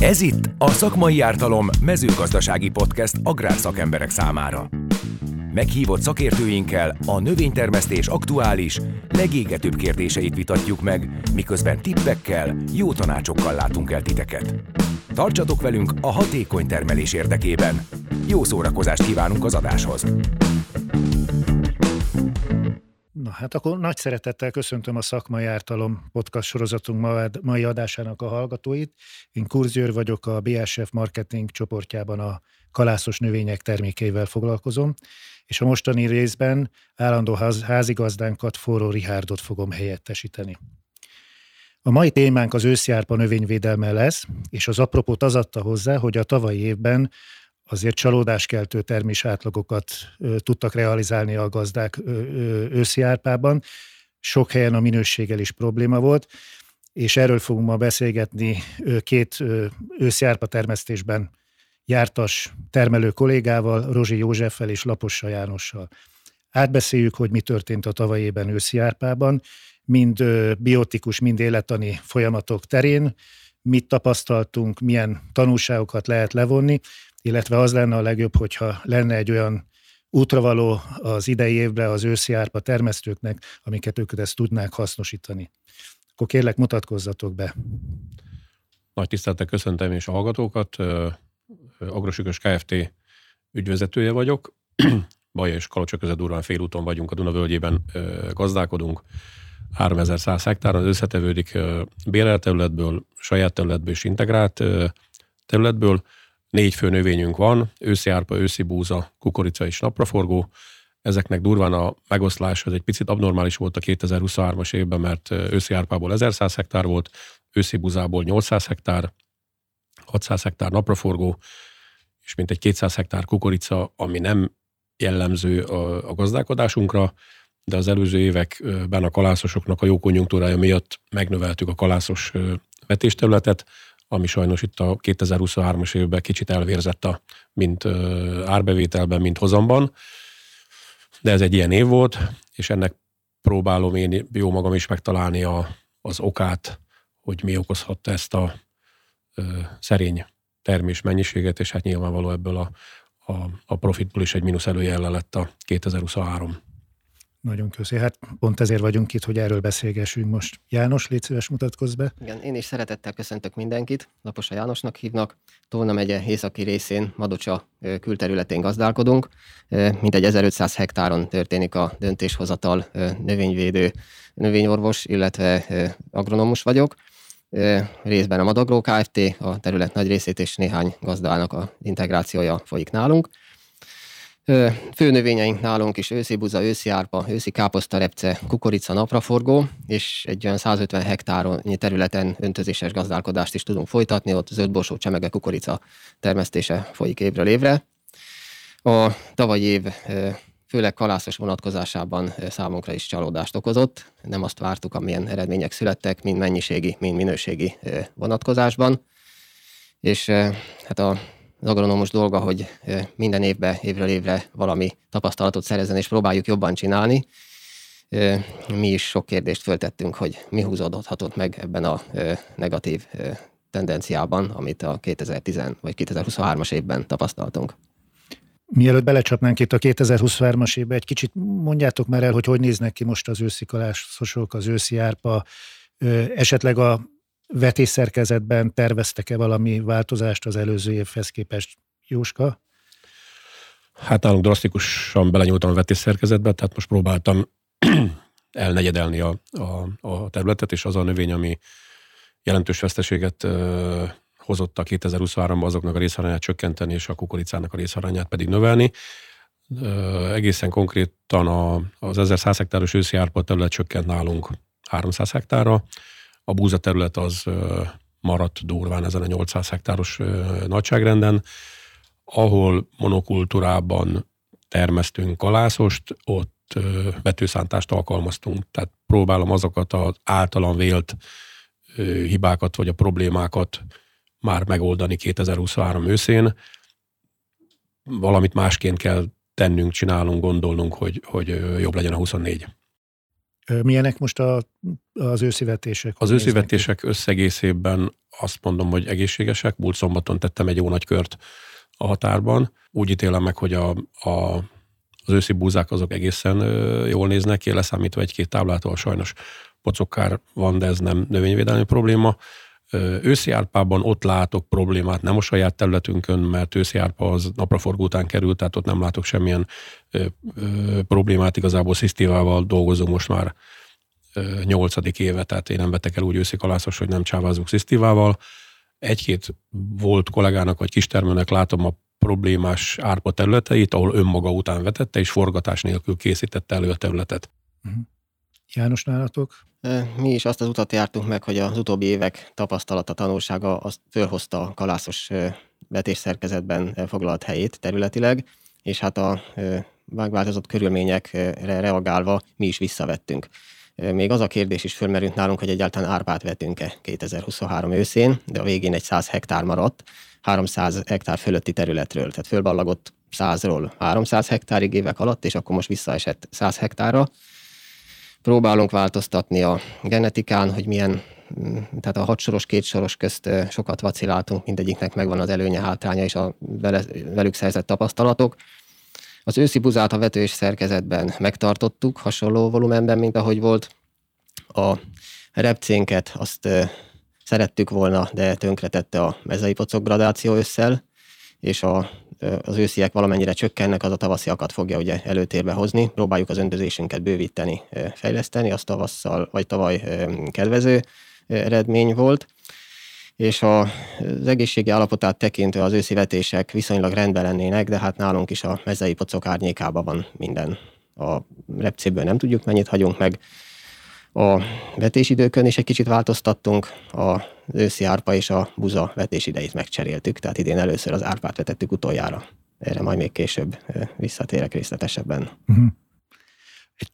Ez itt a Szakmai Ártalom mezőgazdasági podcast agrárszakemberek számára. Meghívott szakértőinkkel a növénytermesztés aktuális, legégetőbb kérdéseit vitatjuk meg, miközben tippekkel, jó tanácsokkal látunk el titeket. Tartsatok velünk a hatékony termelés érdekében. Jó szórakozást kívánunk az adáshoz! Hát akkor nagy szeretettel köszöntöm a Szakmai Ártalom podcast sorozatunk mai adásának a hallgatóit. Én Kurzőr vagyok, a BSF marketing csoportjában a kalászos növények termékeivel foglalkozom, és a mostani részben állandó ház, házigazdánkat, Forró Rihárdot fogom helyettesíteni. A mai témánk az őszjárpa növényvédelme lesz, és az apropót az adta hozzá, hogy a tavalyi évben azért csalódáskeltő termés átlagokat tudtak realizálni a gazdák őszi árpában. Sok helyen a minőséggel is probléma volt, és erről fogunk ma beszélgetni két őszi árpa termesztésben jártas termelő kollégával, Rozsi Józseffel és Lapossa Jánossal. Átbeszéljük, hogy mi történt a tavalyi évben őszi árpában, mind biotikus, mind élettani folyamatok terén, mit tapasztaltunk, milyen tanulságokat lehet levonni, illetve az lenne a legjobb, hogyha lenne egy olyan útravaló az idei évre az őszi árpa termesztőknek, amiket ők ezt tudnák hasznosítani. Akkor kérlek, mutatkozzatok be. Nagy tisztelettel köszöntem és a hallgatókat. Agrosükös Kft. ügyvezetője vagyok. Baja és Kalocsa között durván félúton vagyunk, a Duna völgyében gazdálkodunk. 3100 hektáron összetevődik bérelt területből, saját területből és integrált területből. Négy fő növényünk van, őszi árpa, őszi búza, kukorica és napraforgó. Ezeknek durván a megoszlás az egy picit abnormális volt a 2023-as évben, mert őszi árpából 1100 hektár volt, őszi búzából 800 hektár, 600 hektár napraforgó, és mintegy 200 hektár kukorica, ami nem jellemző a, a gazdálkodásunkra, de az előző években a kalászosoknak a jó konjunktúrája miatt megnöveltük a kalászos vetésterületet, ami sajnos itt a 2023-as évben kicsit elvérzett a, mint árbevételben, mint hozamban. De ez egy ilyen év volt, és ennek próbálom én jó magam is megtalálni a, az okát, hogy mi okozhatta ezt a ö, szerény termés mennyiséget, és hát nyilvánvaló ebből a, a, a profitból is egy mínusz előjellel lett a 2023. Nagyon köszi. Hát pont ezért vagyunk itt, hogy erről beszélgessünk most. János, légy szíves, mutatkozz be. Igen, én is szeretettel köszöntök mindenkit. Laposa Jánosnak hívnak. Tolna megye északi részén, Madocsa külterületén gazdálkodunk. Mintegy 1500 hektáron történik a döntéshozatal növényvédő, növényorvos, illetve agronomus vagyok. Részben a Madagró Kft. a terület nagy részét és néhány gazdának a integrációja folyik nálunk. Fő növényeink nálunk is őszi buza, őszi árpa, őszi káposztarepce, kukorica, napraforgó, és egy olyan 150 hektárnyi területen öntözéses gazdálkodást is tudunk folytatni, ott zöldborsó, csemege, kukorica termesztése folyik évről évre. A tavalyi év főleg kalászos vonatkozásában számunkra is csalódást okozott. Nem azt vártuk, amilyen eredmények születtek, mind mennyiségi, mind minőségi vonatkozásban. És hát a az agronomos dolga, hogy minden évben, évről évre valami tapasztalatot szerezni, és próbáljuk jobban csinálni. Mi is sok kérdést föltettünk, hogy mi húzódhatott meg ebben a negatív tendenciában, amit a 2010 vagy 2023-as évben tapasztaltunk. Mielőtt belecsapnánk itt a 2023-as évbe, egy kicsit mondjátok már el, hogy hogy néznek ki most az őszi kalászosok, az őszi árpa, esetleg a vetésszerkezetben terveztek-e valami változást az előző évhez képest, Jóska? Hát nálunk drasztikusan belenyúltam a vetésszerkezetbe, tehát most próbáltam elnegyedelni a, a, a területet, és az a növény, ami jelentős veszteséget ö, hozott a 2023-ban, azoknak a részarányát csökkenteni, és a kukoricának a részarányát pedig növelni. Ö, egészen konkrétan a, az 1100 hektáros őszi árpa terület csökkent nálunk 300 hektárra, a búza terület az maradt durván ezen a 800 hektáros nagyságrenden, ahol monokultúrában termesztünk kalászost, ott vetőszántást alkalmaztunk. Tehát próbálom azokat az általam vélt hibákat vagy a problémákat már megoldani 2023 őszén. Valamit másként kell tennünk, csinálunk, gondolnunk, hogy, hogy jobb legyen a 24. Milyenek most a, az őszivetések? Az őszivetések összegészében azt mondom, hogy egészségesek. Múlt szombaton tettem egy jó nagy kört a határban. Úgy ítélem meg, hogy a, a, az őszi búzák azok egészen jól néznek ki, leszámítva egy-két táblától sajnos pocokkár van, de ez nem növényvédelmi probléma. Őszi árpában ott látok problémát, nem a saját területünkön, mert őszi árpa az napraforgó után került, tehát ott nem látok semmilyen ö, ö, problémát, igazából szisztívával dolgozom most már nyolcadik éve, tehát én nem vettek el úgy őszi kalászos, hogy nem csávázunk szisztívával. Egy-két volt kollégának vagy kistermőnek látom a problémás árpa területeit, ahol önmaga után vetette, és forgatás nélkül készítette elő a területet. Uh-huh. János nálatok? Mi is azt az utat jártunk meg, hogy az utóbbi évek tapasztalata, tanulsága azt fölhozta a kalászos vetésszerkezetben foglalt helyét területileg, és hát a megváltozott körülményekre reagálva mi is visszavettünk. Még az a kérdés is fölmerült nálunk, hogy egyáltalán árpát vetünk-e 2023 őszén, de a végén egy 100 hektár maradt, 300 hektár fölötti területről, tehát fölballagott 100-ról 300 hektárig évek alatt, és akkor most visszaesett 100 hektárra, próbálunk változtatni a genetikán, hogy milyen, mm, tehát a hatsoros, kétsoros közt sokat vaciláltunk, mindegyiknek megvan az előnye, hátránya és a velük szerzett tapasztalatok. Az őszi buzát a vető és szerkezetben megtartottuk, hasonló volumenben, mint ahogy volt. A repcénket azt szerettük volna, de tönkretette a mezei pocok gradáció összel, és a az ősziek valamennyire csökkennek, az a tavasziakat fogja ugye előtérbe hozni. Próbáljuk az öntözésünket bővíteni, fejleszteni, az tavasszal vagy tavaly kedvező eredmény volt és a, az egészségi állapotát tekintve az őszi vetések viszonylag rendben lennének, de hát nálunk is a mezei pocok árnyékában van minden. A repcéből nem tudjuk, mennyit hagyunk meg, a vetésidőkön is egy kicsit változtattunk, a őszi árpa és a buza vetésidejét megcseréltük, tehát idén először az árpát vetettük utoljára. Erre majd még később visszatérek részletesebben. Uh-huh.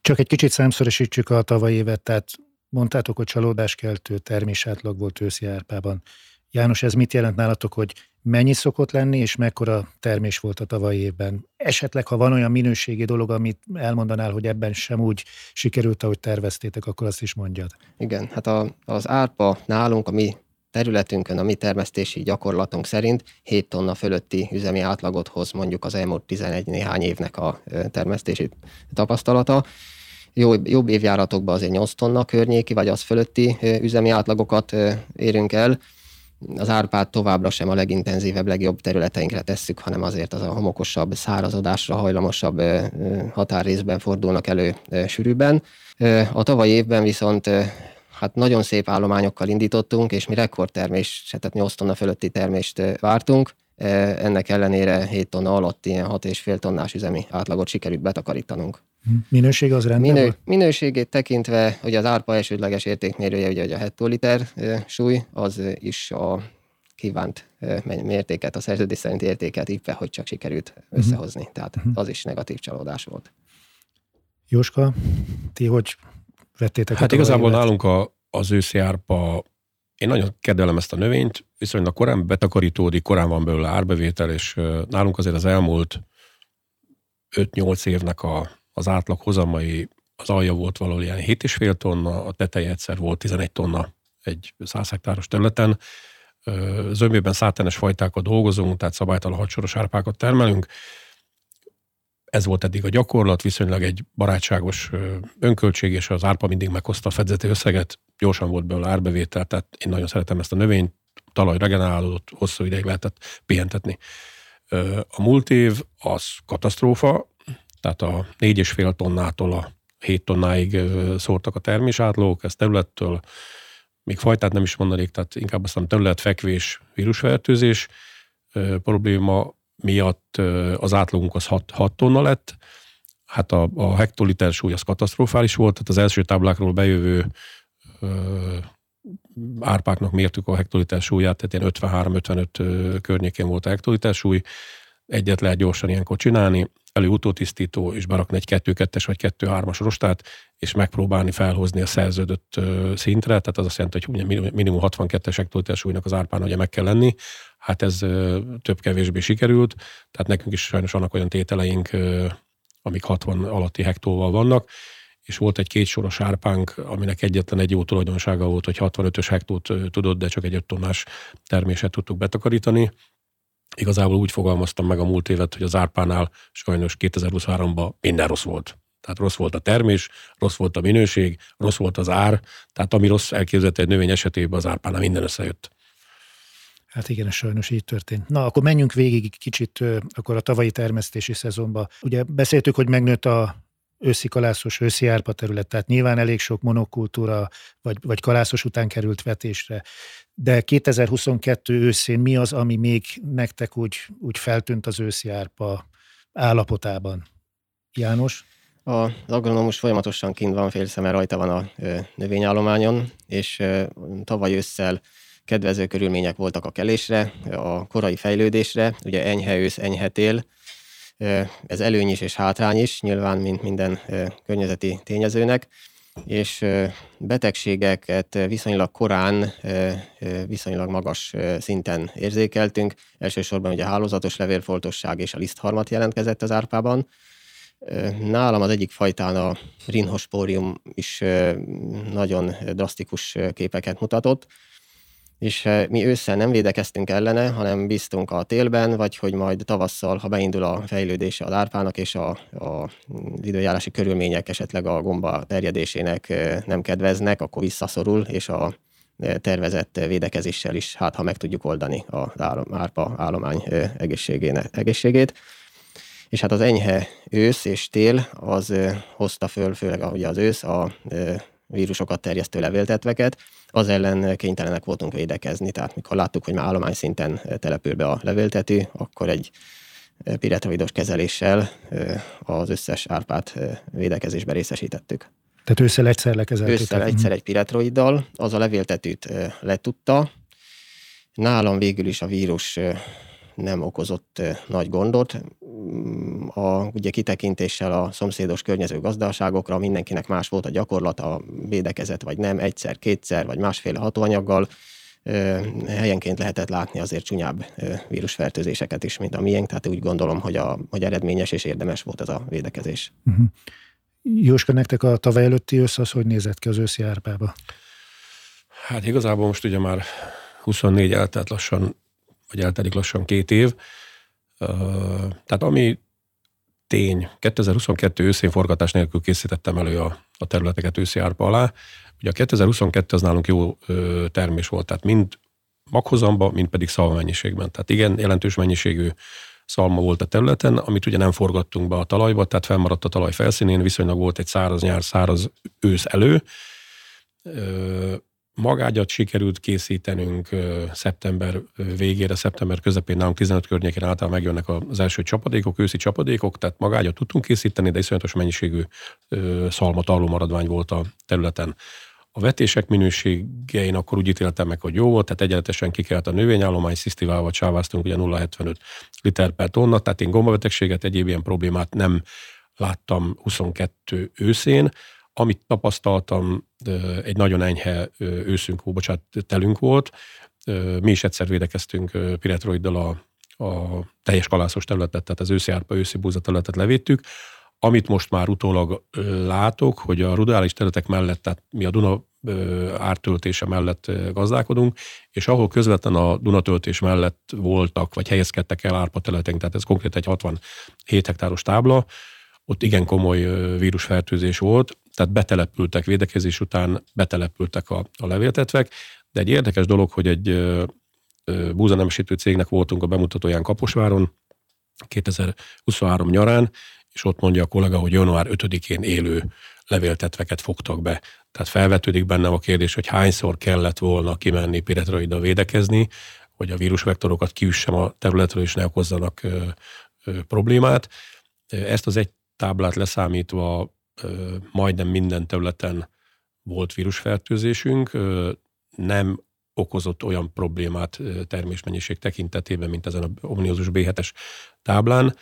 Csak egy kicsit számszeresítsük a tavalyi évet, tehát mondtátok, hogy csalódáskeltő termés átlag volt őszi árpában. János, ez mit jelent nálatok, hogy mennyi szokott lenni, és mekkora termés volt a tavalyi évben? Esetleg, ha van olyan minőségi dolog, amit elmondanál, hogy ebben sem úgy sikerült, ahogy terveztétek, akkor azt is mondjad. Igen, hát a, az árpa nálunk, a mi területünkön, a mi termesztési gyakorlatunk szerint 7 tonna fölötti üzemi átlagot hoz mondjuk az elmúlt 11 néhány évnek a termesztési tapasztalata. Jobb, jobb évjáratokban azért 8 tonna környéki, vagy az fölötti üzemi átlagokat érünk el az árpát továbbra sem a legintenzívebb, legjobb területeinkre tesszük, hanem azért az a homokosabb, szárazodásra hajlamosabb határrészben fordulnak elő sűrűbben. A tavalyi évben viszont hát nagyon szép állományokkal indítottunk, és mi rekordtermés, tehát 8 tonna fölötti termést vártunk. Ennek ellenére 7 tonna alatt ilyen 6,5 tonnás üzemi átlagot sikerült betakarítanunk. Minőség az rendben Minő, Minőségét tekintve, hogy az árpa elsődleges értékmérője, ugye a hektoliter súly, az is a kívánt mértéket, a szerződés szerint értéket így hogy csak sikerült uh-huh. összehozni. Tehát uh-huh. az is negatív csalódás volt. Jóska, ti hogy vettétek? Hát igazából évet? nálunk a, az őszi árpa, én nagyon kedvelem ezt a növényt, viszonylag korán betakarítódik, korán van belőle árbevétel, és nálunk azért az elmúlt 5-8 évnek a az átlag hozamai, az alja volt valahol ilyen 7,5 tonna, a teteje egyszer volt 11 tonna egy 100 hektáros területen. Zömében szátenes fajtákat dolgozunk, tehát szabálytalan hadsoros árpákat termelünk. Ez volt eddig a gyakorlat, viszonylag egy barátságos önköltség, és az árpa mindig meghozta a fedzeti összeget, gyorsan volt belőle árbevétel, tehát én nagyon szeretem ezt a növényt, talaj regenerálódott, hosszú ideig lehetett pihentetni. A múlt év az katasztrófa, tehát a 4,5 tonnától a 7 tonnáig szórtak a termés átlók, ez területtől, még fajtát nem is mondanék, tehát inkább azt mondom fekvés, vírusfertőzés probléma miatt az átlagunk az 6, 6 tonna lett, hát a, a hektoliter súly az katasztrofális volt, tehát az első táblákról bejövő ö, árpáknak mértük a hektoliter súlyát, tehát ilyen 53-55 környékén volt a hektoliter súly, egyet lehet gyorsan ilyenkor csinálni, elő utótisztító, és berakni egy 2-2-es vagy 2-3-as rostát, és megpróbálni felhozni a szerződött szintre, tehát az azt jelenti, hogy minimum 62-es hektoliter súlynak az árpán ugye meg kell lenni, hát ez több-kevésbé sikerült, tehát nekünk is sajnos vannak olyan tételeink, amik 60 alatti hektóval vannak, és volt egy kétsoros árpánk, aminek egyetlen egy jó tulajdonsága volt, hogy 65-ös hektót tudott, de csak egy 5 tonnás terméset tudtuk betakarítani. Igazából úgy fogalmaztam meg a múlt évet, hogy az árpánál sajnos 2023-ban minden rossz volt. Tehát rossz volt a termés, rossz volt a minőség, rossz volt az ár, tehát ami rossz elképzelhető egy növény esetében az árpánál minden összejött. Hát igen, sajnos így történt. Na, akkor menjünk végig kicsit akkor a tavalyi termesztési szezonba. Ugye beszéltük, hogy megnőtt a őszi kalászos, őszi árpa terület, tehát nyilván elég sok monokultúra vagy, vagy kalászos után került vetésre. De 2022 őszén mi az, ami még nektek úgy, úgy feltűnt az őszi árpa állapotában? János? Az agronomus folyamatosan kint van, félszeme rajta van a növényállományon, és tavaly ősszel kedvező körülmények voltak a kelésre, a korai fejlődésre, ugye enyhe ősz, enyhe tél, ez előny is és hátrány is, nyilván, mint minden környezeti tényezőnek, és betegségeket viszonylag korán, viszonylag magas szinten érzékeltünk. Elsősorban ugye a hálózatos levélfoltosság és a lisztharmat jelentkezett az árpában. Nálam az egyik fajtán a rinhospórium is nagyon drasztikus képeket mutatott, és eh, mi ősszel nem védekeztünk ellene, hanem bíztunk a télben, vagy hogy majd tavasszal, ha beindul a fejlődése a lárpának, és a, a, időjárási körülmények esetleg a gomba terjedésének eh, nem kedveznek, akkor visszaszorul, és a eh, tervezett védekezéssel is, hát ha meg tudjuk oldani a árpa állomány egészségét. És hát az enyhe ősz és tél az hozta föl, főleg ugye az ősz, a vírusokat terjesztő levéltetveket, az ellen kénytelenek voltunk védekezni, tehát mikor láttuk, hogy már állomány szinten települ be a levéltető, akkor egy piretroidos kezeléssel az összes árpát védekezésbe részesítettük. Tehát ősszel egyszer lekezeltük? Ősszel egyszer egy piretroiddal, az a levéltetőt letudta. Nálam végül is a vírus nem okozott nagy gondot. A, ugye kitekintéssel a szomszédos környező gazdaságokra mindenkinek más volt a gyakorlata, védekezett vagy nem, egyszer, kétszer, vagy másféle hatóanyaggal. Helyenként lehetett látni azért csúnyább vírusfertőzéseket is, mint a miénk, tehát úgy gondolom, hogy, a, hogy eredményes és érdemes volt ez a védekezés. Uh-huh. Jóska, nektek a tavaly előtti ősz az hogy nézett ki az őszi árpába? Hát igazából most ugye már 24 eltelt lassan vagy eltelik lassan két év. Tehát ami tény, 2022 őszén forgatás nélkül készítettem elő a, a területeket őszi árpa alá. Ugye a 2022 az nálunk jó termés volt, tehát mind maghozamba, mind pedig szalmennyiségben. Tehát igen, jelentős mennyiségű szalma volt a területen, amit ugye nem forgattunk be a talajba, tehát felmaradt a talaj felszínén, viszonylag volt egy száraz nyár, száraz ősz elő magágyat sikerült készítenünk szeptember végére, szeptember közepén nálunk 15 környékén által megjönnek az első csapadékok, őszi csapadékok, tehát magágyat tudtunk készíteni, de iszonyatos mennyiségű szalma maradvány volt a területen. A vetések minőségein akkor úgy ítéltem meg, hogy jó volt, tehát egyenletesen kikelt a növényállomány, szisztiválva csáváztunk ugye 0,75 liter per tonna, tehát én gombabetegséget, egyéb ilyen problémát nem láttam 22 őszén. Amit tapasztaltam, egy nagyon enyhe őszünk, bocsánat, telünk volt. Mi is egyszer védekeztünk piretroiddal a, a teljes kalászos területet, tehát az őszi árpa, őszi búza területet levédtük. Amit most már utólag látok, hogy a rudális területek mellett, tehát mi a Duna ártöltése mellett gazdálkodunk, és ahol közvetlen a Dunatöltés mellett voltak, vagy helyezkedtek el árpa területek, tehát ez konkrét egy 67 hektáros tábla, ott igen komoly vírusfertőzés volt, tehát betelepültek védekezés után, betelepültek a, a levéltetvek, de egy érdekes dolog, hogy egy búzanemesítő cégnek voltunk a bemutatóján Kaposváron 2023 nyarán, és ott mondja a kollega, hogy január 5-én élő levéltetveket fogtak be. Tehát felvetődik bennem a kérdés, hogy hányszor kellett volna kimenni piretroiddal védekezni, hogy a vírusvektorokat kiüssem a területről, és ne okozzanak ö, ö, problémát. Ezt az egy táblát leszámítva majdnem minden területen volt vírusfertőzésünk, nem okozott olyan problémát termésmennyiség tekintetében, mint ezen a omniózus B7-es táblán,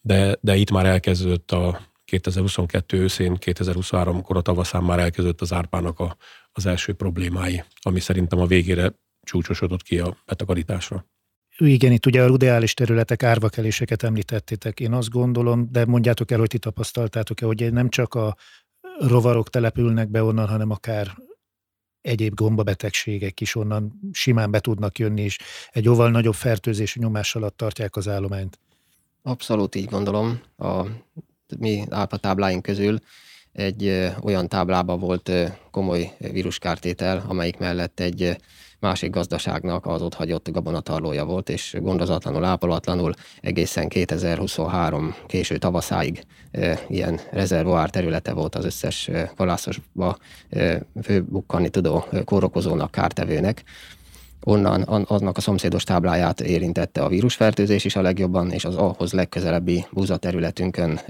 de, de itt már elkezdődött a 2022 őszén, 2023 kora tavaszán már elkezdődött az árpának a, az első problémái, ami szerintem a végére csúcsosodott ki a betakarításra. Igen, itt ugye a rudeális területek árvakeléseket említettétek. Én azt gondolom, de mondjátok el, hogy ti tapasztaltátok-e, hogy nem csak a rovarok települnek be onnan, hanem akár egyéb gombabetegségek is onnan simán be tudnak jönni, és egy jóval nagyobb fertőzési nyomás alatt tartják az állományt. Abszolút így gondolom. A mi állatábláink közül egy olyan táblában volt komoly víruskártétel, amelyik mellett egy másik gazdaságnak az ott hagyott gabonatarlója volt, és gondozatlanul, ápolatlanul egészen 2023 késő tavaszáig e, ilyen rezervoár területe volt az összes kalászosba e, főbukkanni tudó kórokozónak, kártevőnek. Onnan annak a szomszédos tábláját érintette a vírusfertőzés is a legjobban, és az ahhoz legközelebbi búza területünkön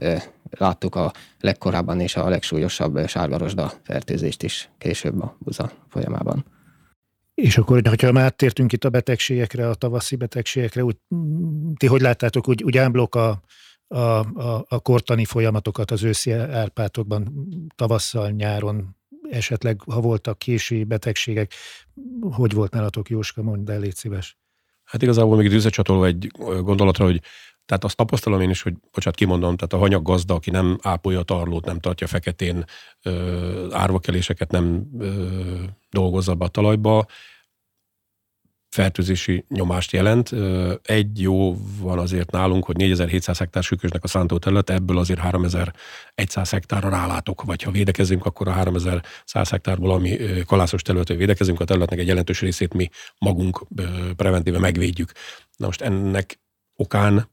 láttuk a legkorábban és a legsúlyosabb sárgarosda fertőzést is később a búza folyamában. És akkor, hogyha már áttértünk itt a betegségekre, a tavaszi betegségekre, úgy, ti hogy láttátok, úgy, úgy ámblok a, a, a, a kortani folyamatokat az őszi árpátokban, tavasszal, nyáron, esetleg, ha voltak késői betegségek, hogy volt nálatok, Jóska, mondd el, légy szíves. Hát igazából még összecsatolva egy gondolatra, hogy tehát azt tapasztalom én is, hogy, bocsánat, kimondom, tehát a hanyag gazda, aki nem ápolja a tarlót, nem tartja feketén, ö, árvakeléseket nem ö, dolgozza be a talajba, fertőzési nyomást jelent. Egy jó van azért nálunk, hogy 4700 hektár sükösnek a szántó terület, ebből azért 3100 hektárra rálátok, vagy ha védekezünk, akkor a 3100 hektárból, ami kalászos területről védekezünk, a területnek egy jelentős részét mi magunk preventíve megvédjük. Na most ennek okán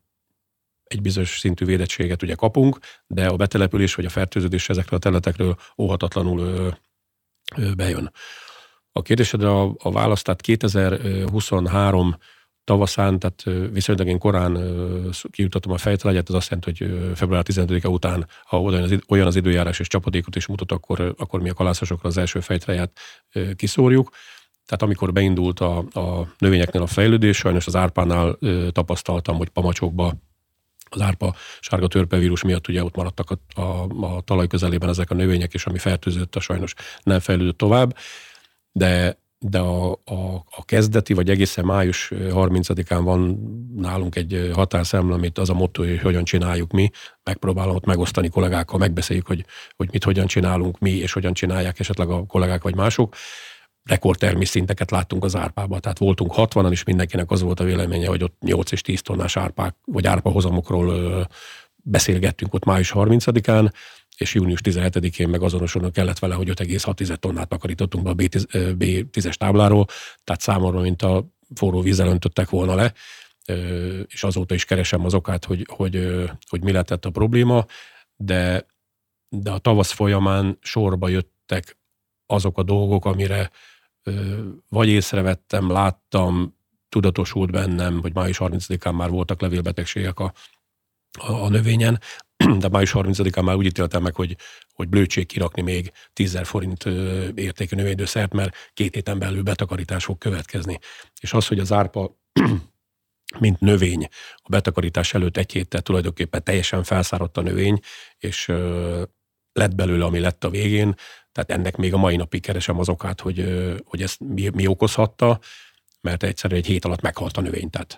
egy bizonyos szintű védettséget ugye kapunk, de a betelepülés vagy a fertőződés ezekről a területekről óhatatlanul bejön. A kérdésedre a, a választ, tehát 2023 tavaszán, tehát viszonylag én korán kijutottam a fejtalágyát, az azt jelenti, hogy február 15-e után, ha olyan az, időjárás és csapadékot is mutat, akkor, akkor mi a kalászosokra az első fejtalágyát kiszórjuk. Tehát amikor beindult a, a növényeknél a fejlődés, sajnos az árpánál tapasztaltam, hogy pamacsokba az árpa sárga törpevírus miatt ugye ott maradtak a, a, a talaj közelében ezek a növények, és ami fertőzött, a sajnos nem fejlődött tovább de de a, a, a kezdeti, vagy egészen május 30-án van nálunk egy határszemle, amit az a motto, hogy hogyan csináljuk mi. Megpróbálom ott megosztani kollégákkal, megbeszéljük, hogy, hogy mit hogyan csinálunk mi, és hogyan csinálják esetleg a kollégák vagy mások. Rekordtermi szinteket láttunk az árpában, tehát voltunk 60-an, és mindenkinek az volt a véleménye, hogy ott 8 és 10 tonnás árpák, vagy árpahozamokról beszélgettünk ott május 30-án, és június 17-én meg azonosulnak kellett vele, hogy 5,6 tonnát takarítottunk be a B10-es tábláról, tehát számomra, mint a forró vízzel öntöttek volna le, és azóta is keresem az okát, hogy, hogy, hogy mi lehetett a probléma, de, de a tavasz folyamán sorba jöttek azok a dolgok, amire vagy észrevettem, láttam, tudatosult bennem, hogy május 30-án már voltak levélbetegségek a, a, a növényen, de május 30-án már úgy ítéltem meg, hogy, hogy blödség kirakni még 10 forint értékű növénydőszert, mert két héten belül betakarítás fog következni. És az, hogy az árpa mint növény a betakarítás előtt egy héttel tulajdonképpen teljesen felszáradt a növény, és lett belőle, ami lett a végén, tehát ennek még a mai napig keresem az okát, hogy, hogy ezt mi, mi okozhatta, mert egyszerűen egy hét alatt meghalt a növény, tehát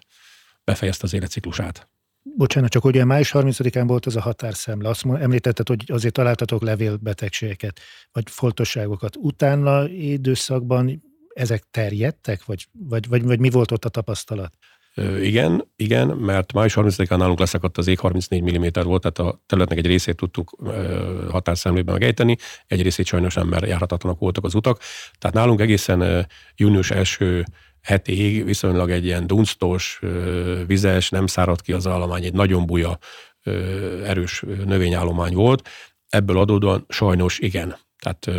befejezte az életciklusát. Bocsánat, csak ugye május 30-án volt az a határszemle. Azt említetted, hogy azért találtatok levélbetegségeket, vagy foltosságokat. Utána időszakban ezek terjedtek, vagy, vagy, vagy, vagy mi volt ott a tapasztalat? Igen, igen, mert május 30-án nálunk leszakadt az ég 34 mm volt, tehát a területnek egy részét tudtuk határszemlében megejteni, egy részét sajnos nem, mert járhatatlanak voltak az utak. Tehát nálunk egészen június első hetig viszonylag egy ilyen dunsztos, vizes, nem száradt ki az állomány, egy nagyon buja, erős növényállomány volt. Ebből adódóan sajnos igen. Tehát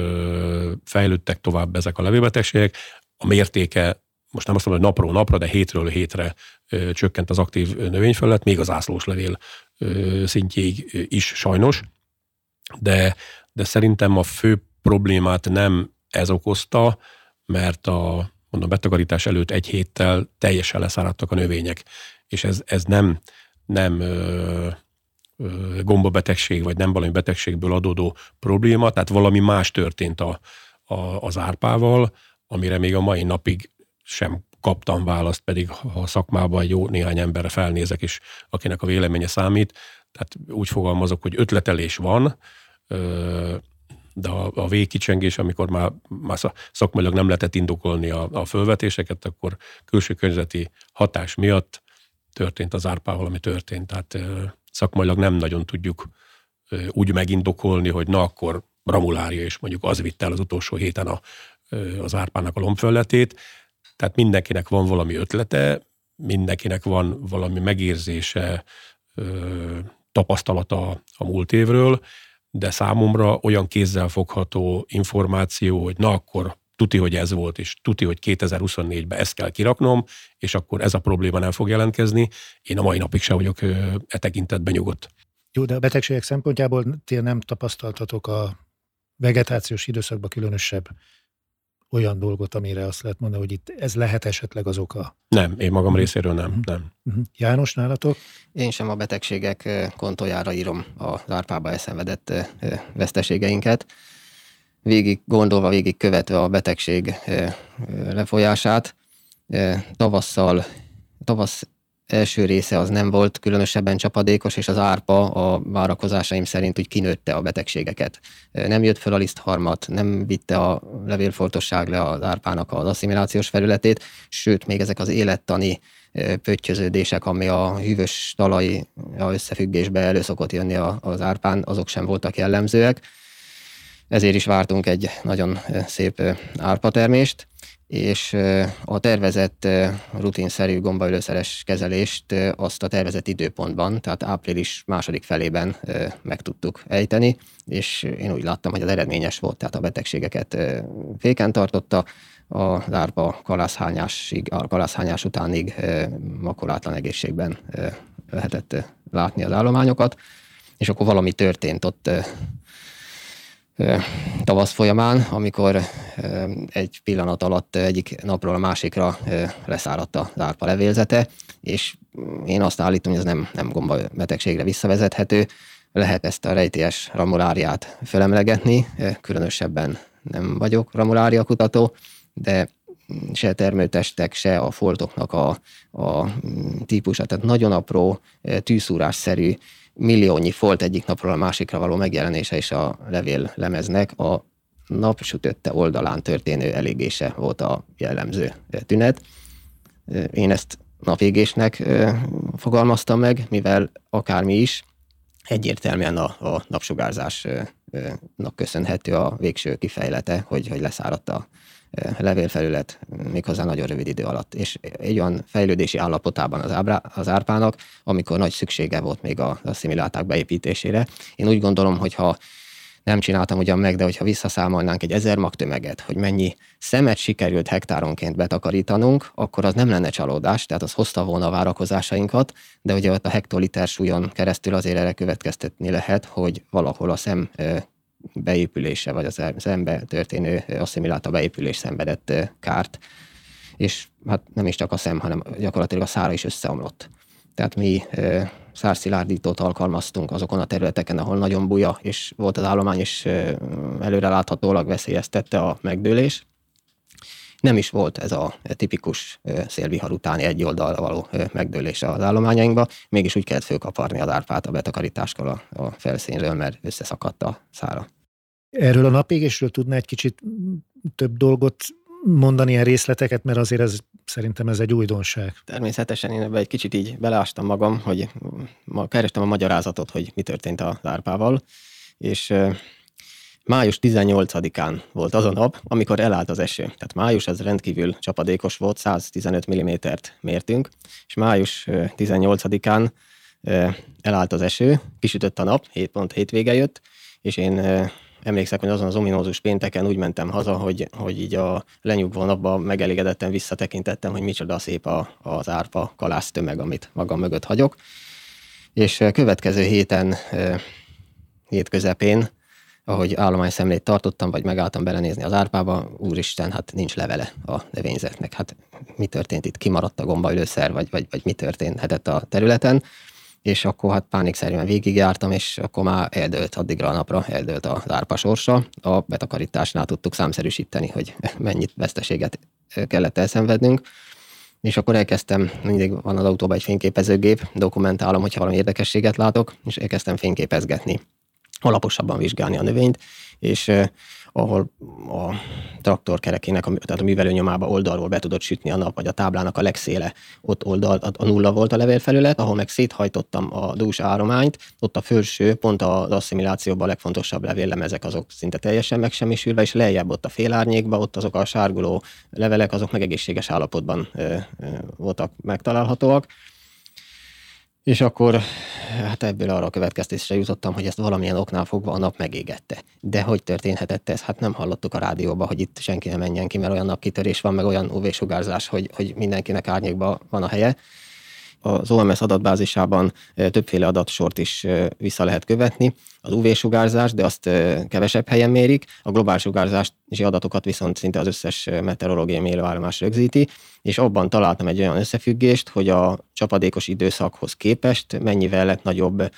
fejlődtek tovább ezek a levélbetegségek. A mértéke most nem azt mondom, hogy napról napra, de hétről hétre csökkent az aktív növényfelület, még az ászlós levél szintjéig is sajnos. De, de szerintem a fő problémát nem ez okozta, mert a mondom, betakarítás előtt egy héttel teljesen leszáradtak a növények, és ez, ez nem, nem ö, ö, gombabetegség, vagy nem valami betegségből adódó probléma, tehát valami más történt a, a, az árpával, amire még a mai napig sem kaptam választ, pedig ha a szakmában jó néhány emberre felnézek, és akinek a véleménye számít, tehát úgy fogalmazok, hogy ötletelés van, ö, de a, a végkicsengés, amikor már, már szakmailag nem lehetett indokolni a, a fölvetéseket, akkor külső környezeti hatás miatt történt az árpával, ami történt. Tehát szakmailag nem nagyon tudjuk úgy megindokolni, hogy na akkor Ramulária, és mondjuk az vitte el az utolsó héten a, az árpának a lombfölletét. Tehát mindenkinek van valami ötlete, mindenkinek van valami megérzése, tapasztalata a múlt évről, de számomra olyan kézzel fogható információ, hogy na akkor tuti, hogy ez volt, és tuti, hogy 2024-ben ezt kell kiraknom, és akkor ez a probléma nem fog jelentkezni. Én a mai napig sem vagyok e tekintetben nyugodt. Jó, de a betegségek szempontjából ti nem tapasztaltatok a vegetációs időszakban különösebb olyan dolgot, amire azt lehet mondani, hogy itt ez lehet esetleg az oka? Nem, én magam részéről nem. Uh-huh. nem. Uh-huh. János, nálatok? Én sem a betegségek kontójára írom a árpába elszenvedett veszteségeinket. Végig gondolva, végig követve a betegség lefolyását, tavasszal, tavasz első része az nem volt különösebben csapadékos, és az árpa a várakozásaim szerint úgy kinőtte a betegségeket. Nem jött fel a lisztharmat, nem vitte a levélfoltosság le az árpának az asszimilációs felületét, sőt, még ezek az élettani pöttyöződések, ami a hűvös talaj összefüggésbe elő szokott jönni az árpán, azok sem voltak jellemzőek. Ezért is vártunk egy nagyon szép árpatermést és a tervezett rutinszerű gombaölőszeres kezelést azt a tervezett időpontban, tehát április második felében meg tudtuk ejteni, és én úgy láttam, hogy az eredményes volt, tehát a betegségeket féken tartotta, a lárpa kalászhányásig, a kalászhányás utánig makulátlan egészségben lehetett látni az állományokat, és akkor valami történt ott tavasz folyamán, amikor egy pillanat alatt egyik napról a másikra leszáradt a lárpa levélzete, és én azt állítom, hogy ez nem, nem gomba betegségre visszavezethető. Lehet ezt a rejtélyes ramuláriát felemlegetni, különösebben nem vagyok ramulária kutató, de se termőtestek, se a foltoknak a, a típusa, tehát nagyon apró, tűszúrásszerű milliónyi folt egyik napról a másikra való megjelenése és a levél lemeznek a napsütötte oldalán történő elégése volt a jellemző tünet. Én ezt napégésnek fogalmaztam meg, mivel akármi is, egyértelműen a, a napsugárzásnak köszönhető a végső kifejlete, hogy, hogy leszáradt a levélfelület méghozzá nagyon rövid idő alatt. És egy olyan fejlődési állapotában az, ábrá, az árpának, amikor nagy szüksége volt még a asszimiláták beépítésére. Én úgy gondolom, hogy ha nem csináltam ugyan meg, de hogyha visszaszámolnánk egy ezer magtömeget, hogy mennyi szemet sikerült hektáronként betakarítanunk, akkor az nem lenne csalódás, tehát az hozta volna a várakozásainkat, de ugye ott a hektoliter súlyon keresztül azért erre következtetni lehet, hogy valahol a szem beépülése, vagy az ember történő asszimiláta beépülés szenvedett kárt, és hát nem is csak a szem, hanem gyakorlatilag a szára is összeomlott. Tehát mi szárszilárdítót alkalmaztunk azokon a területeken, ahol nagyon buja, és volt az állomány, és előreláthatólag veszélyeztette a megdőlés. Nem is volt ez a tipikus szélvihar utáni egy oldalra való megdőlés az állományainkba, mégis úgy kellett fölkaparni az árpát a betakarításkor a, a felszínről, mert összeszakadt a szára. Erről a napégésről tudná egy kicsit több dolgot mondani ilyen részleteket, mert azért ez szerintem ez egy újdonság. Természetesen én ebbe egy kicsit így beleástam magam, hogy ma kerestem a magyarázatot, hogy mi történt a lárpával, és május 18-án volt az a nap, amikor elállt az eső. Tehát május az rendkívül csapadékos volt, 115 mm-t mértünk, és május 18-án elállt az eső, kisütött a nap, 7 pont hétvége jött, és én emlékszek, hogy azon az ominózus pénteken úgy mentem haza, hogy, hogy így a lenyugvó napban megelégedetten visszatekintettem, hogy micsoda szép a, az árpa kalász tömeg, amit magam mögött hagyok. És következő héten, hét közepén, ahogy állományszemlét tartottam, vagy megálltam belenézni az árpába, úristen, hát nincs levele a növényzetnek. Hát mi történt itt? Kimaradt a gombaülőszer, vagy, vagy, vagy mi történhetett a területen? és akkor hát pánikszerűen végigjártam, és akkor már eldőlt addigra a napra, eldőlt a árpa sorsa. A betakarításnál tudtuk számszerűsíteni, hogy mennyit veszteséget kellett elszenvednünk. És akkor elkezdtem, mindig van az autóban egy fényképezőgép, dokumentálom, hogyha valami érdekességet látok, és elkezdtem fényképezgetni alaposabban vizsgálni a növényt, és ahol a traktorkerekének, tehát a művelőnyomába oldalról be tudott sütni a nap, vagy a táblának a legszéle, ott oldal, a nulla volt a levélfelület, ahol meg széthajtottam a dús árományt, ott a felső, pont az asszimilációban a legfontosabb levéllemezek azok szinte teljesen megsemmisülve, és lejjebb ott a félárnyékba, ott azok a sárguló levelek, azok meg egészséges állapotban ö, ö, voltak megtalálhatóak. És akkor hát ebből arra a következtésre jutottam, hogy ezt valamilyen oknál fogva a nap megégette. De hogy történhetett ez? Hát nem hallottuk a rádióba, hogy itt senki nem menjen ki, mert olyan napkitörés van, meg olyan UV-sugárzás, hogy, hogy mindenkinek árnyékban van a helye. Az OMS adatbázisában többféle adatsort is vissza lehet követni. Az UV-sugárzás, de azt kevesebb helyen mérik, a globál sugárzási adatokat viszont szinte az összes meteorológiai mérőállomás rögzíti, és abban találtam egy olyan összefüggést, hogy a csapadékos időszakhoz képest mennyivel lett nagyobb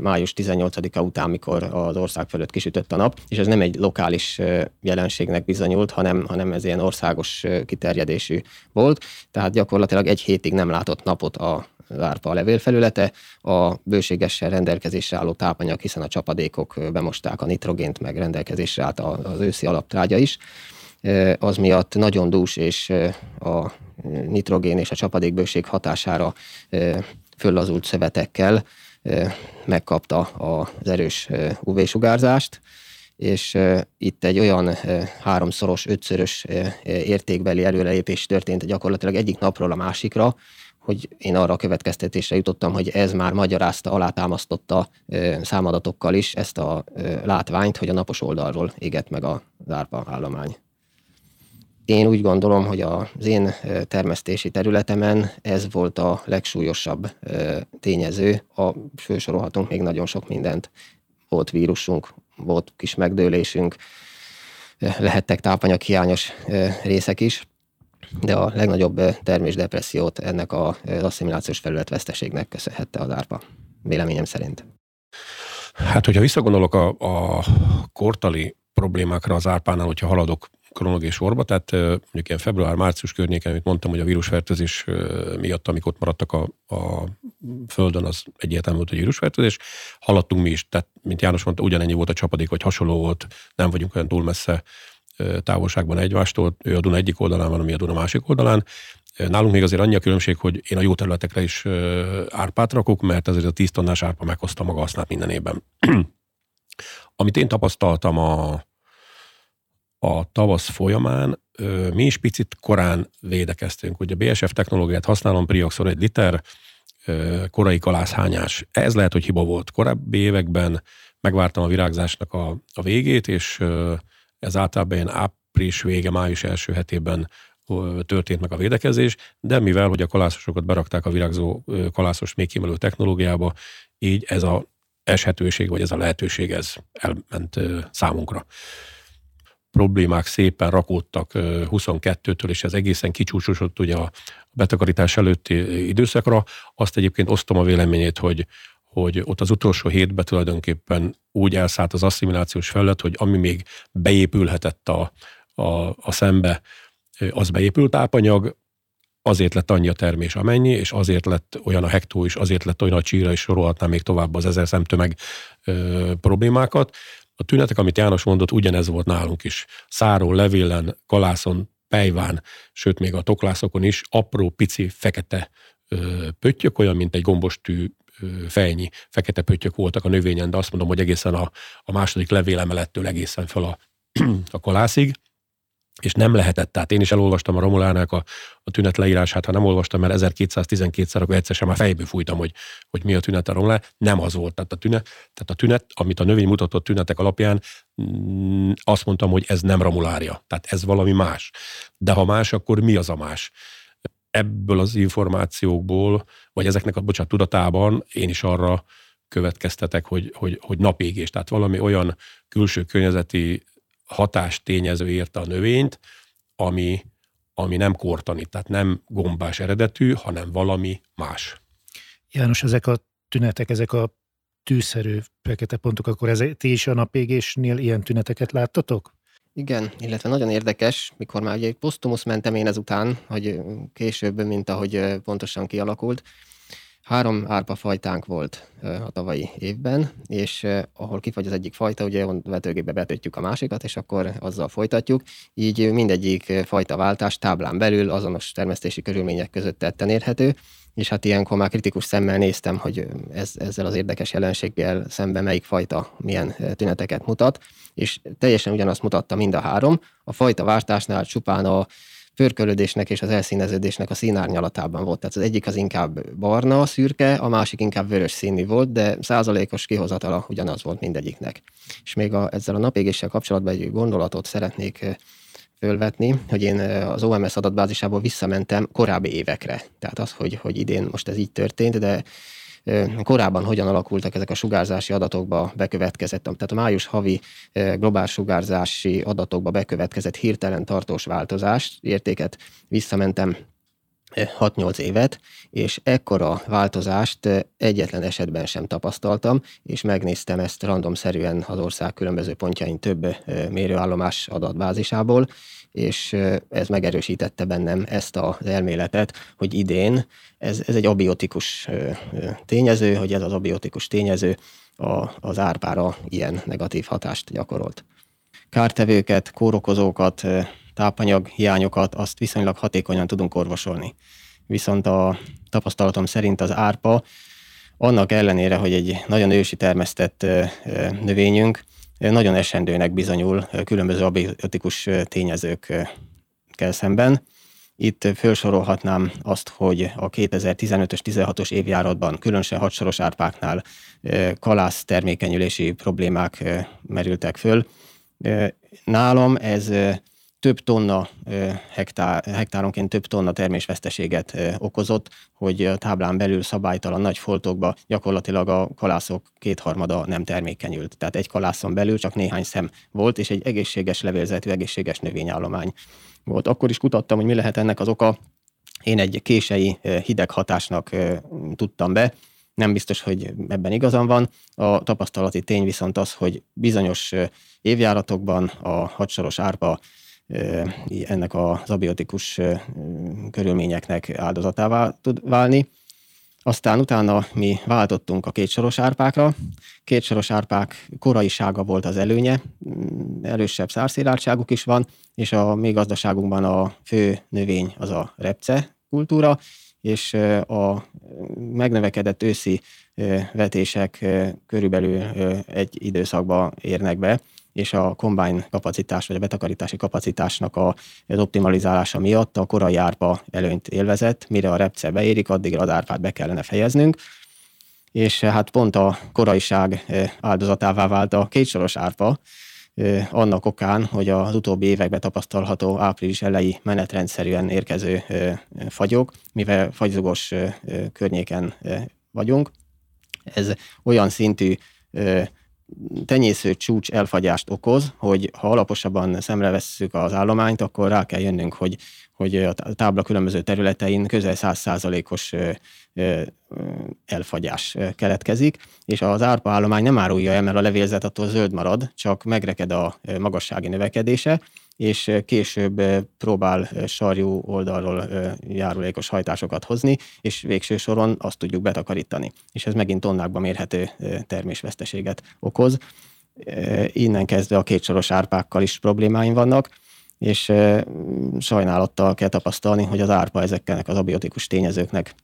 május 18-a után, mikor az ország fölött kisütött a nap, és ez nem egy lokális jelenségnek bizonyult, hanem, hanem ez ilyen országos kiterjedésű volt, tehát gyakorlatilag egy hétig nem látott napot a árpa a levélfelülete, a bőségesen rendelkezésre álló tápanyag, hiszen a csapadékok bemosták a nitrogént, meg rendelkezésre állt az őszi alaptrágya is. Az miatt nagyon dús és a nitrogén és a csapadékbőség hatására föllazult szövetekkel megkapta az erős UV-sugárzást, és itt egy olyan háromszoros, ötszörös értékbeli előrelépés történt gyakorlatilag egyik napról a másikra, hogy én arra a következtetésre jutottam, hogy ez már magyarázta, alátámasztotta számadatokkal is ezt a látványt, hogy a napos oldalról égett meg a zárpa állomány. Én úgy gondolom, hogy az én termesztési területemen ez volt a legsúlyosabb tényező. A, fősorolhatunk még nagyon sok mindent. Volt vírusunk, volt kis megdőlésünk, lehettek tápanyaghiányos részek is, de a legnagyobb termésdepressziót ennek az asszimilációs felületveszteségnek köszönhette az árpa, véleményem szerint. Hát, hogyha visszagondolok a, a kortali problémákra az árpánál, hogyha haladok kronológiai sorba, tehát mondjuk ilyen február-március környéken, amit mondtam, hogy a vírusfertőzés miatt, amik ott maradtak a, a földön, az egyértelmű volt, hogy vírusfertőzés. Haladtunk mi is, tehát mint János mondta, ugyanennyi volt a csapadék, vagy hasonló volt, nem vagyunk olyan túl messze távolságban egymástól, ő a Duna egyik oldalán van, ami a Duna másik oldalán. Nálunk még azért annyi a különbség, hogy én a jó területekre is árpát rakok, mert azért a 10 tonnás árpa meghozta maga hasznát minden évben. Amit én tapasztaltam a, a tavasz folyamán, mi is picit korán védekeztünk. Ugye a BSF technológiát használom, Prioxor egy liter, korai kalászhányás. Ez lehet, hogy hiba volt. Korábbi években megvártam a virágzásnak a, a végét, és ez általában ilyen április vége, május első hetében történt meg a védekezés, de mivel, hogy a kalászosokat berakták a virágzó kalászos még kimelő technológiába, így ez a eshetőség, vagy ez a lehetőség, ez elment számunkra. Problémák szépen rakódtak 22-től, és ez egészen kicsúcsosott ugye a betakarítás előtti időszakra. Azt egyébként osztom a véleményét, hogy hogy ott az utolsó hétben tulajdonképpen úgy elszállt az asszimilációs felület, hogy ami még beépülhetett a, a, a szembe, az beépült tápanyag, azért lett annyi a termés amennyi, és azért lett olyan a hektó is, azért lett olyan a csíra, és sorolhatnám még tovább az ezer szemtömeg ö, problémákat. A tünetek, amit János mondott, ugyanez volt nálunk is. Száról, levélen, kalászon, pejván, sőt még a toklászokon is apró, pici, fekete ö, pöttyök, olyan, mint egy gombostű fejnyi fekete pöttyök voltak a növényen, de azt mondom, hogy egészen a, a második levélemelettől egészen fel a, a kolászig, és nem lehetett. Tehát én is elolvastam a Romulának a, a tünet leírását, ha nem olvastam, mert 1212-szer, akkor egyszer sem a fejből fújtam, hogy, hogy mi a tünet a Romulán. Nem az volt. Tehát a tünet, tehát a tünet, amit a növény mutatott tünetek alapján, mm, azt mondtam, hogy ez nem romulária. Tehát ez valami más. De ha más, akkor mi az a más? Ebből az információkból, vagy ezeknek a bocsánat, tudatában én is arra következtetek, hogy, hogy, hogy napégés, tehát valami olyan külső környezeti hatás tényező érte a növényt, ami, ami nem kortani, tehát nem gombás eredetű, hanem valami más. János, ezek a tünetek, ezek a tűszerű fekete pontok, akkor ez, ti is a napégésnél ilyen tüneteket láttatok? Igen, illetve nagyon érdekes, mikor már ugye posztumusz mentem én ezután, hogy később, mint ahogy pontosan kialakult, Három árpa fajtánk volt a tavalyi évben, és ahol kifagy az egyik fajta, ugye vetőgépbe betötjük a másikat, és akkor azzal folytatjuk. Így mindegyik fajta váltás táblán belül azonos termesztési körülmények között tetten érhető, és hát ilyenkor már kritikus szemmel néztem, hogy ez, ezzel az érdekes jelenséggel szemben melyik fajta milyen tüneteket mutat, és teljesen ugyanazt mutatta mind a három. A fajta váltásnál csupán a pörkölődésnek és az elszíneződésnek a színárnyalatában volt. Tehát az egyik az inkább barna, szürke, a másik inkább vörös színű volt, de százalékos kihozatala ugyanaz volt mindegyiknek. És még a, ezzel a napégéssel kapcsolatban egy gondolatot szeretnék fölvetni, hogy én az OMS adatbázisából visszamentem korábbi évekre. Tehát az, hogy, hogy idén most ez így történt, de korábban hogyan alakultak ezek a sugárzási adatokba bekövetkezett, tehát a május havi globális sugárzási adatokba bekövetkezett hirtelen tartós változást, értéket visszamentem 6-8 évet, és ekkora változást egyetlen esetben sem tapasztaltam, és megnéztem ezt randomszerűen az ország különböző pontjain több mérőállomás adatbázisából, és ez megerősítette bennem ezt az elméletet, hogy idén ez, ez egy abiotikus tényező, hogy ez az abiotikus tényező a, az árpára ilyen negatív hatást gyakorolt. Kártevőket, kórokozókat, tápanyag hiányokat, azt viszonylag hatékonyan tudunk orvosolni. Viszont a tapasztalatom szerint az árpa annak ellenére, hogy egy nagyon ősi termesztett növényünk, nagyon esendőnek bizonyul különböző abiotikus tényezőkkel szemben. Itt felsorolhatnám azt, hogy a 2015-ös 16-os évjáratban különösen hadsoros árpáknál kalász termékenyülési problémák merültek föl. Nálam ez több tonna hektár, hektáronként több tonna termésveszteséget okozott, hogy a táblán belül szabálytalan nagy foltokba gyakorlatilag a kalászok kétharmada nem termékenyült. Tehát egy kalászon belül csak néhány szem volt, és egy egészséges levélzetű, egészséges növényállomány volt. Akkor is kutattam, hogy mi lehet ennek az oka. Én egy kései hideg hatásnak tudtam be, nem biztos, hogy ebben igazam van. A tapasztalati tény viszont az, hogy bizonyos évjáratokban a hadsoros árpa ennek az abiotikus körülményeknek áldozatává tud válni. Aztán utána mi váltottunk a kétsoros árpákra. Kétsoros árpák koraisága volt az előnye, mm, erősebb szárszéláltságuk is van, és a mi gazdaságunkban a fő növény az a repce kultúra, és a megnövekedett őszi vetések körülbelül egy időszakba érnek be, és a combine kapacitás, vagy a betakarítási kapacitásnak az optimalizálása miatt a korai árpa előnyt élvezett, mire a repce beérik, addigra az árpát be kellene fejeznünk, és hát pont a koraiság áldozatává vált a kétsoros árpa, annak okán, hogy az utóbbi években tapasztalható április elejé menetrendszerűen érkező fagyok, mivel fagyzugos környéken vagyunk, ez olyan szintű tenyésző csúcs elfagyást okoz, hogy ha alaposabban szemre vesszük az állományt, akkor rá kell jönnünk, hogy, hogy a tábla különböző területein közel 100%-os elfagyás keletkezik, és az árpa állomány nem árulja el, mert a levélzet attól zöld marad, csak megreked a magassági növekedése, és később próbál sarjú oldalról járulékos hajtásokat hozni, és végső soron azt tudjuk betakarítani. És ez megint tonnákban mérhető termésveszteséget okoz. Innen kezdve a kétsoros árpákkal is problémáim vannak, és sajnálattal kell tapasztalni, hogy az árpa ezeknek az abiotikus tényezőknek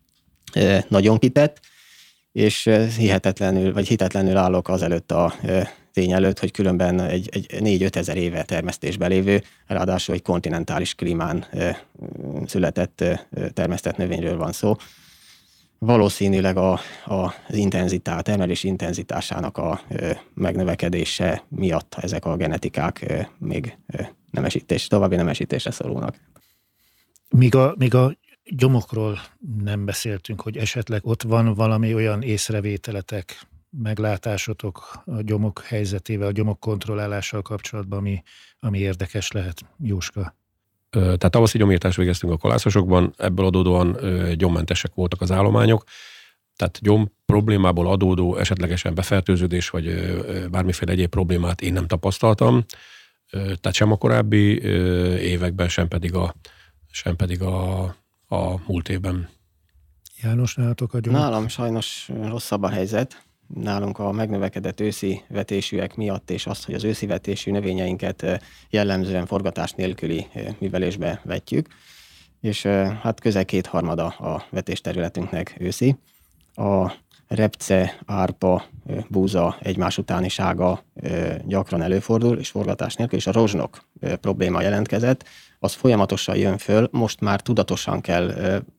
nagyon kitett, és hihetetlenül, vagy hitetlenül állok azelőtt a tény előtt, hogy különben egy, egy 4-5 ezer éve termesztésben lévő, ráadásul egy kontinentális klímán született termesztett növényről van szó. Valószínűleg a, a, az intenzitás, termelés intenzitásának a megnövekedése miatt ezek a genetikák még nemesítés, további nemesítésre szorulnak. Míg a, míg a gyomokról nem beszéltünk, hogy esetleg ott van valami olyan észrevételetek, meglátásotok a gyomok helyzetével, a gyomok kontrollálással kapcsolatban, ami, ami érdekes lehet, Jóska? Tehát tavaszi gyomírtást végeztünk a kolászosokban, ebből adódóan gyommentesek voltak az állományok, tehát gyom problémából adódó esetlegesen befertőződés, vagy bármiféle egyéb problémát én nem tapasztaltam, tehát sem a korábbi években, sem pedig a, sem pedig a, a múlt évben. János, nálatok a Nálam sajnos rosszabb a helyzet. Nálunk a megnövekedett őszi vetésűek miatt, és az, hogy az őszi vetésű növényeinket jellemzően forgatás nélküli művelésbe vetjük, és hát közel kétharmada a vetésterületünknek őszi. A repce, árpa, búza egymás utánisága gyakran előfordul, és forgatás nélkül, és a rozsnok probléma jelentkezett, az folyamatosan jön föl, most már tudatosan kell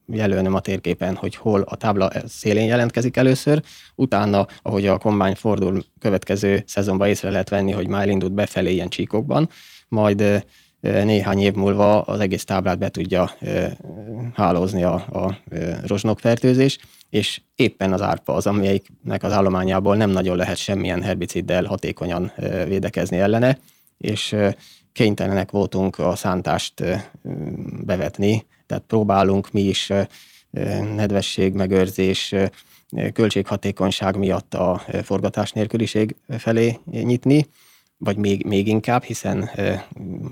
jelölnöm a térképen, hogy hol a tábla szélén jelentkezik először, utána, ahogy a kombány fordul, következő szezonban észre lehet venni, hogy már elindult befelé ilyen csíkokban, majd néhány év múlva az egész táblát be tudja hálózni a, a rozsnokfertőzés, és éppen az árpa az, amelyiknek az állományából nem nagyon lehet semmilyen herbiciddel hatékonyan védekezni ellene, és kénytelenek voltunk a szántást bevetni, tehát próbálunk mi is nedvesség, megőrzés, költséghatékonyság miatt a forgatás nélküliség felé nyitni, vagy még, még inkább, hiszen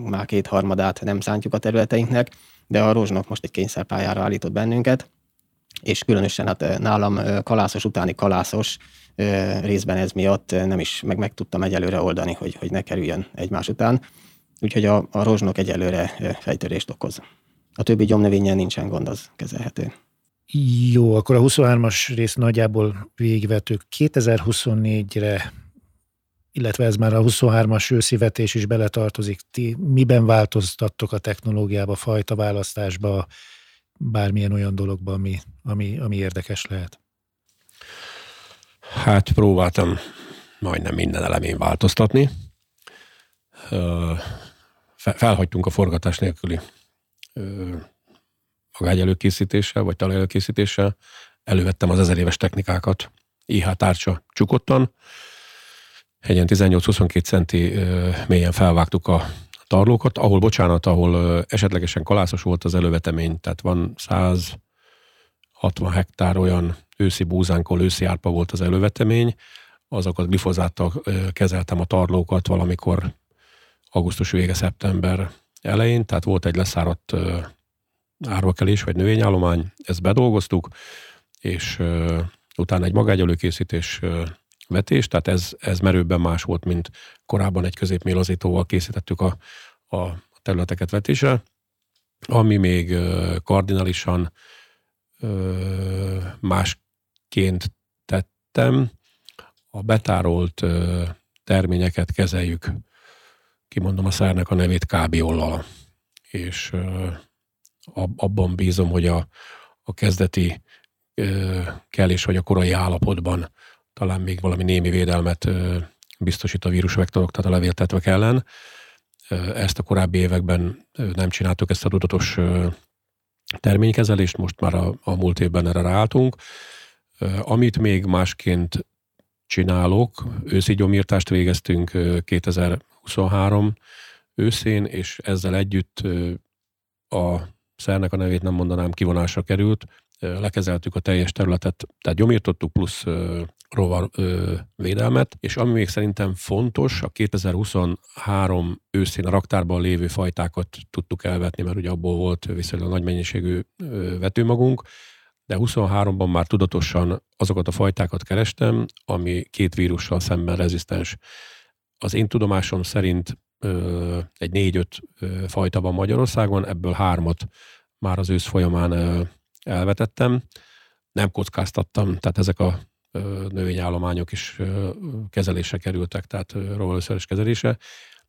már kétharmadát nem szántjuk a területeinknek, de a rozsnok most egy kényszerpályára állított bennünket, és különösen hát nálam kalászos utáni kalászos részben ez miatt nem is meg, meg tudtam egyelőre oldani, hogy, hogy ne kerüljön egymás után. Úgyhogy a, a rozsnok egyelőre fejtörést okoz. A többi gyomnövényen nincsen gond, az kezelhető. Jó, akkor a 23-as rész nagyjából végvetők. 2024-re, illetve ez már a 23-as őszivetés is beletartozik. Ti miben változtattok a technológiába, fajta választásba, bármilyen olyan dologban, ami, ami, ami érdekes lehet? Hát próbáltam majdnem minden elemén változtatni. Felhagytunk a forgatás nélküli magány előkészítéssel, vagy talaj előkészítéssel, elővettem az ezer éves technikákat, IH tárcsa csukottan, egyen 18-22 centi mélyen felvágtuk a tarlókat, ahol, bocsánat, ahol esetlegesen kalászos volt az elővetemény, tehát van 160 hektár olyan őszi búzánkol, őszi árpa volt az elővetemény, azokat glifozáttal kezeltem a tarlókat valamikor augusztus vége, szeptember elején, tehát volt egy leszáradt árvakelés vagy növényállomány, ezt bedolgoztuk, és utána egy magágyelőkészítés vetés, tehát ez, ez merőbben más volt, mint korábban egy középmélazítóval készítettük a, a területeket vetésre. Ami még kardinálisan másként tettem, a betárolt terményeket kezeljük kimondom a szernek a nevét kábiollal. És abban bízom, hogy a, a kezdeti kelés vagy a korai állapotban talán még valami némi védelmet biztosít a vírusvektorok, tehát a levéltetvek ellen. Ezt a korábbi években nem csináltuk, ezt a tudatos terménykezelést, most már a, a múlt évben erre ráálltunk. Amit még másként csinálok, őszi gyomírtást végeztünk 2000 23 őszén, és ezzel együtt a szernek a nevét nem mondanám, kivonásra került, lekezeltük a teljes területet, tehát gyomírtottuk plusz rovar védelmet, és ami még szerintem fontos, a 2023 őszén a raktárban lévő fajtákat tudtuk elvetni, mert ugye abból volt viszonylag nagy mennyiségű vetőmagunk, de 23-ban már tudatosan azokat a fajtákat kerestem, ami két vírussal szemben rezisztens. Az én tudomásom szerint ö, egy négy-öt fajta van Magyarországon, ebből hármat már az ősz folyamán ö, elvetettem. Nem kockáztattam, tehát ezek a ö, növényállományok is ö, kezelésre kerültek, tehát rovalőszeres kezelése,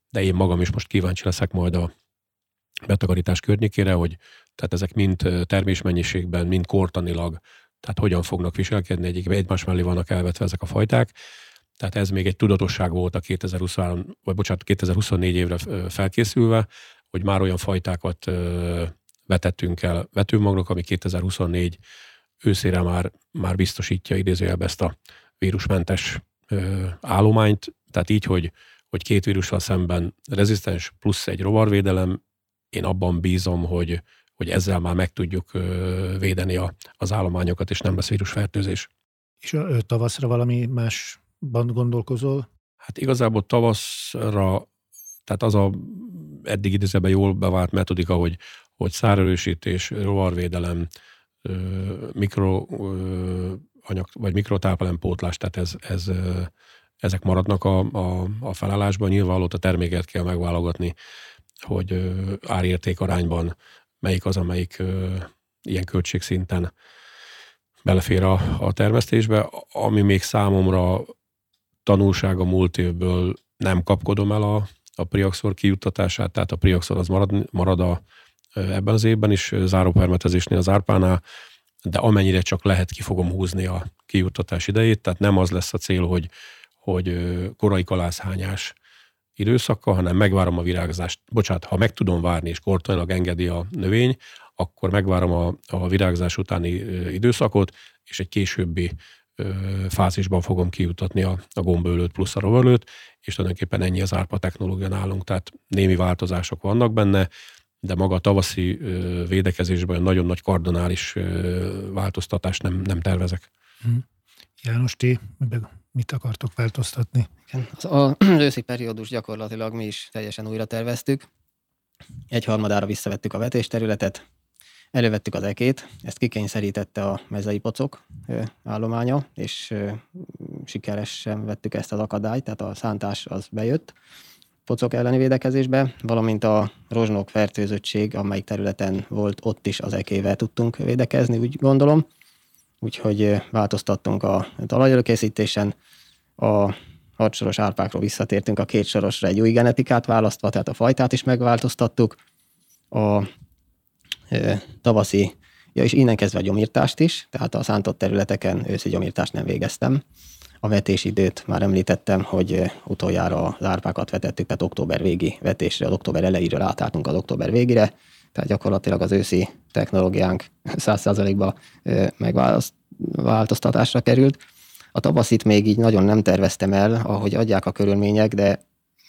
de én magam is most kíváncsi leszek majd a betakarítás környékére, hogy tehát ezek mind termésmennyiségben, mind kortanilag, tehát hogyan fognak viselkedni, egyik egymás mellé vannak elvetve ezek a fajták, tehát ez még egy tudatosság volt a 2023, vagy bocsánat, 2024 évre felkészülve, hogy már olyan fajtákat vetettünk el vetőmagnak, ami 2024 őszére már, már biztosítja idézőjelbe ezt a vírusmentes állományt, tehát így, hogy, hogy két vírussal szemben rezisztens plusz egy rovarvédelem, én abban bízom, hogy, hogy ezzel már meg tudjuk védeni a, az állományokat, és nem lesz vírusfertőzés. És tavaszra valami más gondolkozol? Hát igazából tavaszra, tehát az a eddig idézőben jól bevált metodika, hogy, hogy szárerősítés, rovarvédelem, mikro anyag, vagy mikrotápelempótlás, tehát ez, ez, ezek maradnak a, a, a felállásban. Nyilván ott a terméket kell megválogatni, hogy árérték arányban melyik az, amelyik ilyen költségszinten belefér a, a termesztésbe. Ami még számomra tanulság a múlt évből nem kapkodom el a, a Priaxor kijuttatását, tehát a Priaxor az marad, marad a, ebben az évben is zárópermetezésnél az árpánál, de amennyire csak lehet, ki fogom húzni a kijuttatás idejét, tehát nem az lesz a cél, hogy, hogy korai kalászhányás időszaka, hanem megvárom a virágzást. Bocsát, ha meg tudom várni, és kortailag engedi a növény, akkor megvárom a, a virágzás utáni időszakot, és egy későbbi fázisban fogom kijutatni a, a gombölőt plusz a rovarlőt, és tulajdonképpen ennyi az árpa technológia nálunk, tehát némi változások vannak benne, de maga a tavaszi védekezésben nagyon nagy kardonális változtatást nem, nem tervezek. Hm. János, ti mit akartok változtatni? Az, az őszi periódus gyakorlatilag mi is teljesen újra terveztük. Egy harmadára visszavettük a vetésterületet, elővettük az ekét, ezt kikényszerítette a mezei pocok állománya, és sikeresen vettük ezt az akadályt, tehát a szántás az bejött pocok elleni védekezésbe, valamint a rozsnok fertőzöttség, amelyik területen volt, ott is az ekével tudtunk védekezni, úgy gondolom. Úgyhogy változtattunk a talajölkészítésen, a hatsoros árpákról visszatértünk a két sorosra egy új genetikát választva, tehát a fajtát is megváltoztattuk. A e, tavaszi, ja és innen kezdve a gyomírtást is, tehát a szántott területeken őszi gyomírtást nem végeztem. A vetésidőt már említettem, hogy utoljára az árpákat vetettük, tehát október végi vetésre, az október elejéről átálltunk az október végére, tehát gyakorlatilag az őszi technológiánk 100%-ba megváltoztatásra került. A tavaszit még így nagyon nem terveztem el, ahogy adják a körülmények, de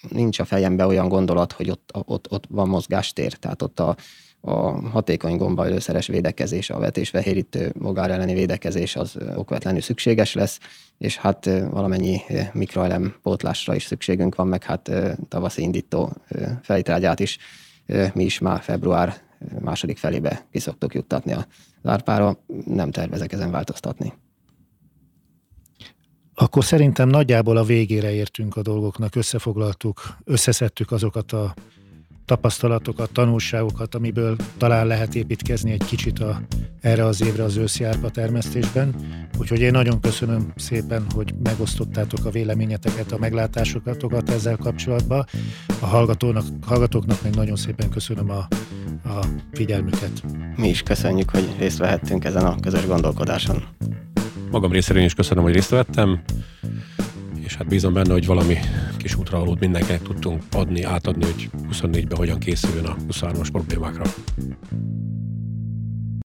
nincs a fejembe olyan gondolat, hogy ott, ott, ott van mozgástér, tehát ott a, a hatékony gombaölőszeres védekezés, a vetésfehérítő mogár elleni védekezés az okvetlenül szükséges lesz, és hát valamennyi mikroelem pótlásra is szükségünk van, meg hát tavaszi indító fejtrágyát is mi is már február második felébe ki szoktuk juttatni a lárpára, nem tervezek ezen változtatni. Akkor szerintem nagyjából a végére értünk a dolgoknak, összefoglaltuk, összeszedtük azokat a tapasztalatokat, tanulságokat, amiből talán lehet építkezni egy kicsit a, erre az évre az őszi árpa termesztésben. Úgyhogy én nagyon köszönöm szépen, hogy megosztottátok a véleményeteket, a meglátásokat ezzel kapcsolatban. A hallgatónak, hallgatóknak meg nagyon szépen köszönöm a, a figyelmüket. Mi is köszönjük, hogy részt vehettünk ezen a közös gondolkodáson. Magam részéről is köszönöm, hogy részt vettem és hát bízom benne, hogy valami kis útravalót mindenkinek tudtunk adni, átadni, hogy 24-ben hogyan készüljön a 23-as problémákra.